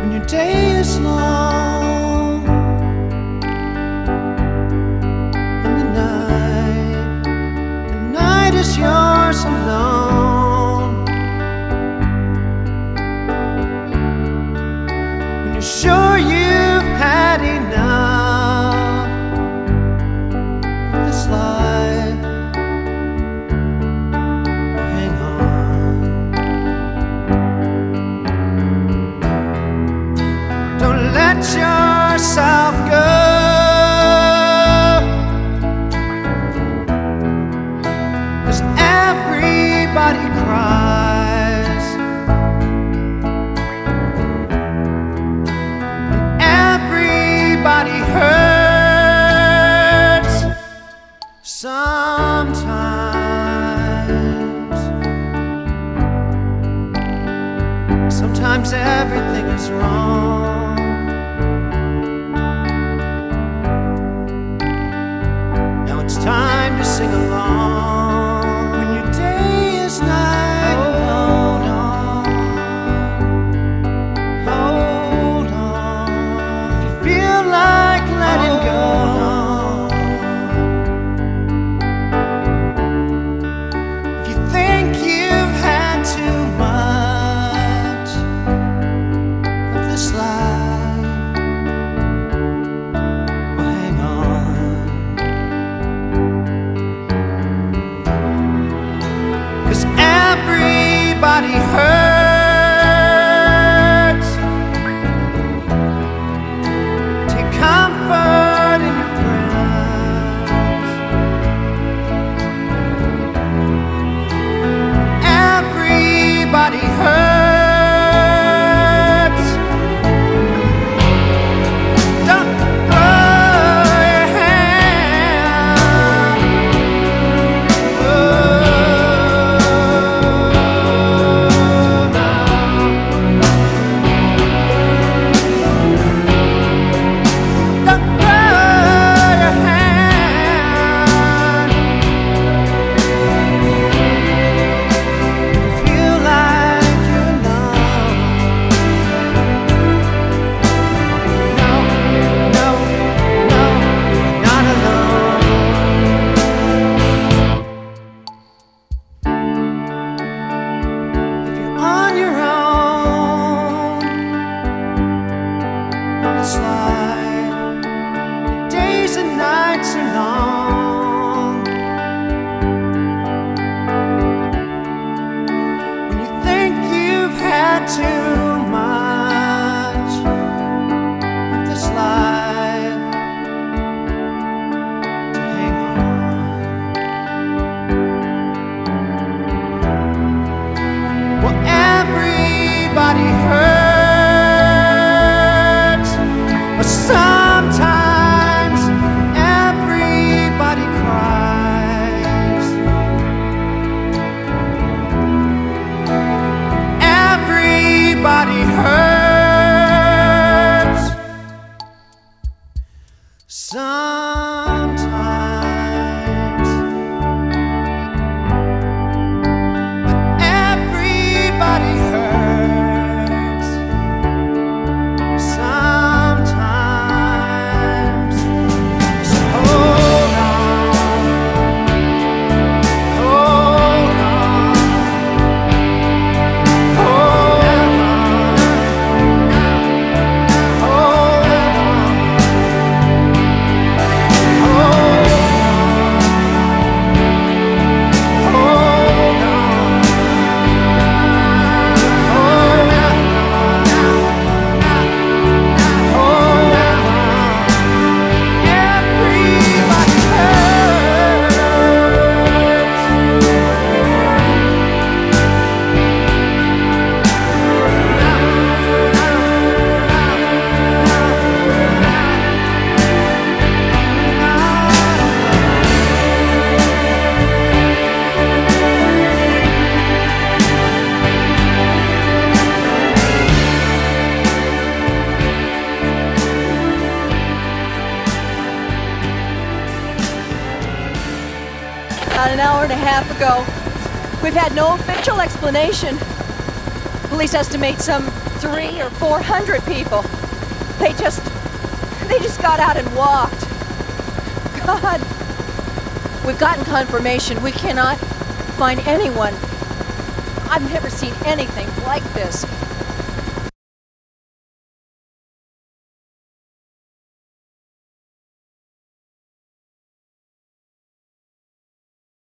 when your day is long. Sometimes everything is wrong. about an hour and a half ago. We've had no official explanation. Police estimate some three or four hundred people. They just, they just got out and walked. God, we've gotten confirmation. We cannot find anyone. I've never seen anything like this.